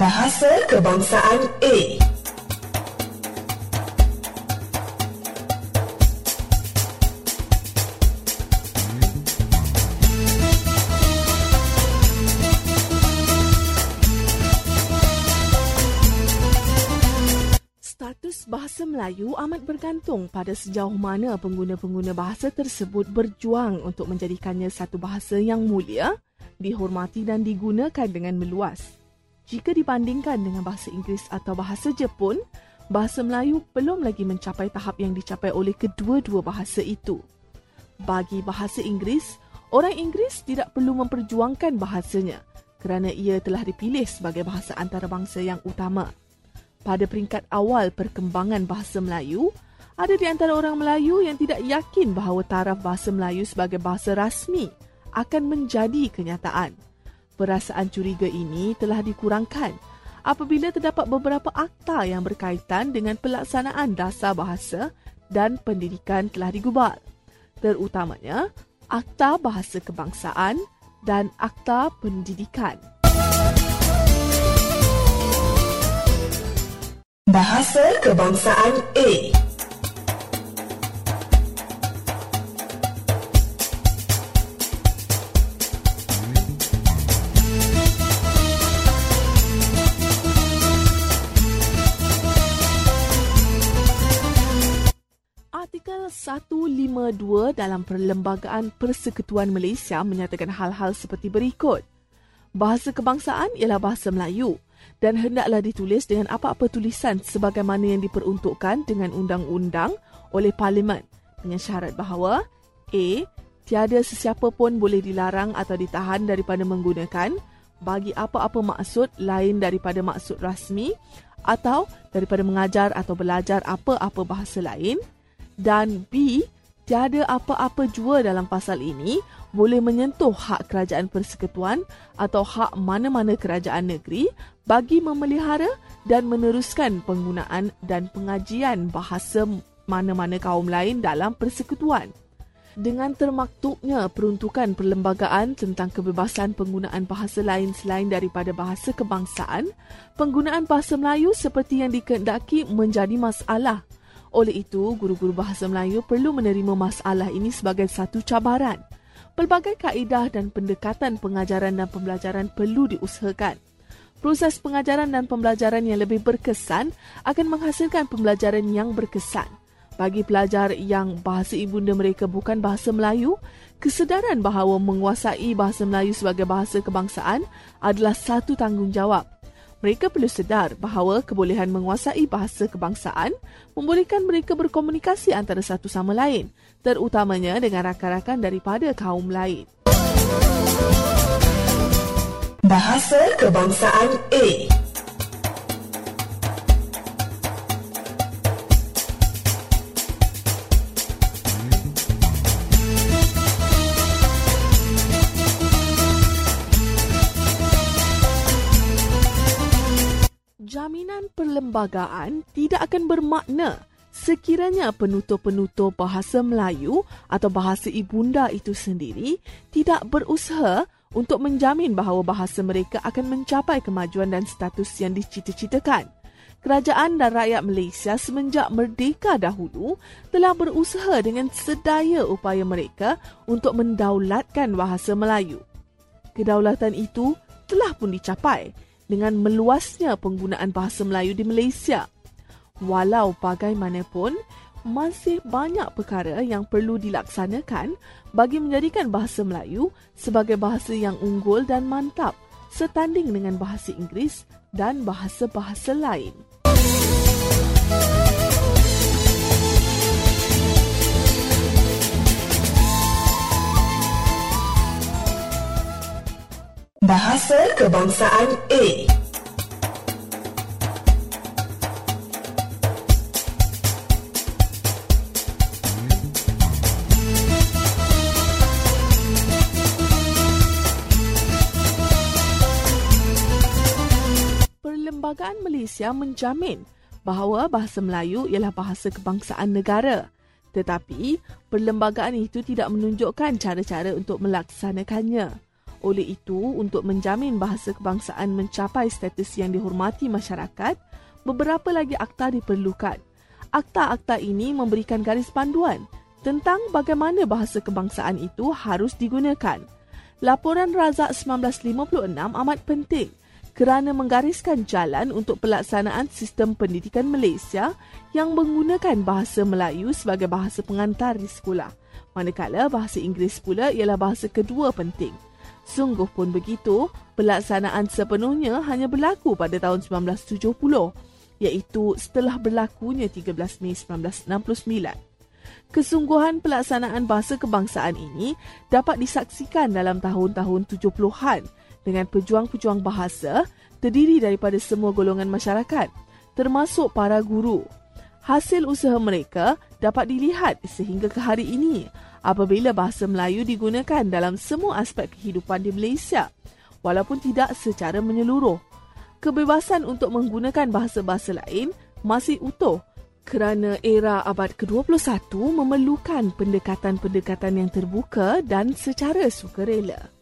Bahasa Kebangsaan A bahasa Melayu amat bergantung pada sejauh mana pengguna-pengguna bahasa tersebut berjuang untuk menjadikannya satu bahasa yang mulia, dihormati dan digunakan dengan meluas. Jika dibandingkan dengan bahasa Inggeris atau bahasa Jepun, bahasa Melayu belum lagi mencapai tahap yang dicapai oleh kedua-dua bahasa itu. Bagi bahasa Inggeris, orang Inggeris tidak perlu memperjuangkan bahasanya kerana ia telah dipilih sebagai bahasa antarabangsa yang utama pada peringkat awal perkembangan bahasa Melayu, ada di antara orang Melayu yang tidak yakin bahawa taraf bahasa Melayu sebagai bahasa rasmi akan menjadi kenyataan. Perasaan curiga ini telah dikurangkan apabila terdapat beberapa akta yang berkaitan dengan pelaksanaan dasar bahasa dan pendidikan telah digubal. Terutamanya, Akta Bahasa Kebangsaan dan Akta Pendidikan. Bahasa Kebangsaan A 152 dalam Perlembagaan Persekutuan Malaysia menyatakan hal-hal seperti berikut. Bahasa kebangsaan ialah bahasa Melayu dan hendaklah ditulis dengan apa-apa tulisan sebagaimana yang diperuntukkan dengan undang-undang oleh Parlimen dengan syarat bahawa A. Tiada sesiapa pun boleh dilarang atau ditahan daripada menggunakan bagi apa-apa maksud lain daripada maksud rasmi atau daripada mengajar atau belajar apa-apa bahasa lain dan B. Tiada apa-apa jua dalam pasal ini boleh menyentuh hak kerajaan persekutuan atau hak mana-mana kerajaan negeri bagi memelihara dan meneruskan penggunaan dan pengajian bahasa mana-mana kaum lain dalam persekutuan. Dengan termaktubnya peruntukan perlembagaan tentang kebebasan penggunaan bahasa lain selain daripada bahasa kebangsaan, penggunaan bahasa Melayu seperti yang dikehendaki menjadi masalah oleh itu, guru-guru bahasa Melayu perlu menerima masalah ini sebagai satu cabaran. Pelbagai kaedah dan pendekatan pengajaran dan pembelajaran perlu diusahakan. Proses pengajaran dan pembelajaran yang lebih berkesan akan menghasilkan pembelajaran yang berkesan. Bagi pelajar yang bahasa ibunda mereka bukan bahasa Melayu, kesedaran bahawa menguasai bahasa Melayu sebagai bahasa kebangsaan adalah satu tanggungjawab mereka perlu sedar bahawa kebolehan menguasai bahasa kebangsaan membolehkan mereka berkomunikasi antara satu sama lain, terutamanya dengan rakan-rakan daripada kaum lain. Bahasa Kebangsaan A perlembagaan tidak akan bermakna sekiranya penutur-penutur bahasa Melayu atau bahasa ibunda itu sendiri tidak berusaha untuk menjamin bahawa bahasa mereka akan mencapai kemajuan dan status yang dicita-citakan. Kerajaan dan rakyat Malaysia semenjak merdeka dahulu telah berusaha dengan sedaya upaya mereka untuk mendaulatkan bahasa Melayu. Kedaulatan itu telah pun dicapai dengan meluasnya penggunaan bahasa Melayu di Malaysia. Walau bagaimanapun, masih banyak perkara yang perlu dilaksanakan bagi menjadikan bahasa Melayu sebagai bahasa yang unggul dan mantap setanding dengan bahasa Inggeris dan bahasa-bahasa lain. Bahasa Kebangsaan A Perlembagaan Malaysia menjamin bahawa bahasa Melayu ialah bahasa kebangsaan negara. Tetapi, perlembagaan itu tidak menunjukkan cara-cara untuk melaksanakannya. Oleh itu, untuk menjamin bahasa kebangsaan mencapai status yang dihormati masyarakat, beberapa lagi akta diperlukan. Akta-akta ini memberikan garis panduan tentang bagaimana bahasa kebangsaan itu harus digunakan. Laporan Razak 1956 amat penting kerana menggariskan jalan untuk pelaksanaan sistem pendidikan Malaysia yang menggunakan bahasa Melayu sebagai bahasa pengantar di sekolah. Manakala bahasa Inggeris pula ialah bahasa kedua penting. Sungguh pun begitu, pelaksanaan sepenuhnya hanya berlaku pada tahun 1970, iaitu setelah berlakunya 13 Mei 1969. Kesungguhan pelaksanaan bahasa kebangsaan ini dapat disaksikan dalam tahun-tahun 70-an dengan pejuang-pejuang bahasa terdiri daripada semua golongan masyarakat, termasuk para guru. Hasil usaha mereka dapat dilihat sehingga ke hari ini apabila bahasa Melayu digunakan dalam semua aspek kehidupan di Malaysia, walaupun tidak secara menyeluruh. Kebebasan untuk menggunakan bahasa-bahasa lain masih utuh kerana era abad ke-21 memerlukan pendekatan-pendekatan yang terbuka dan secara sukarela.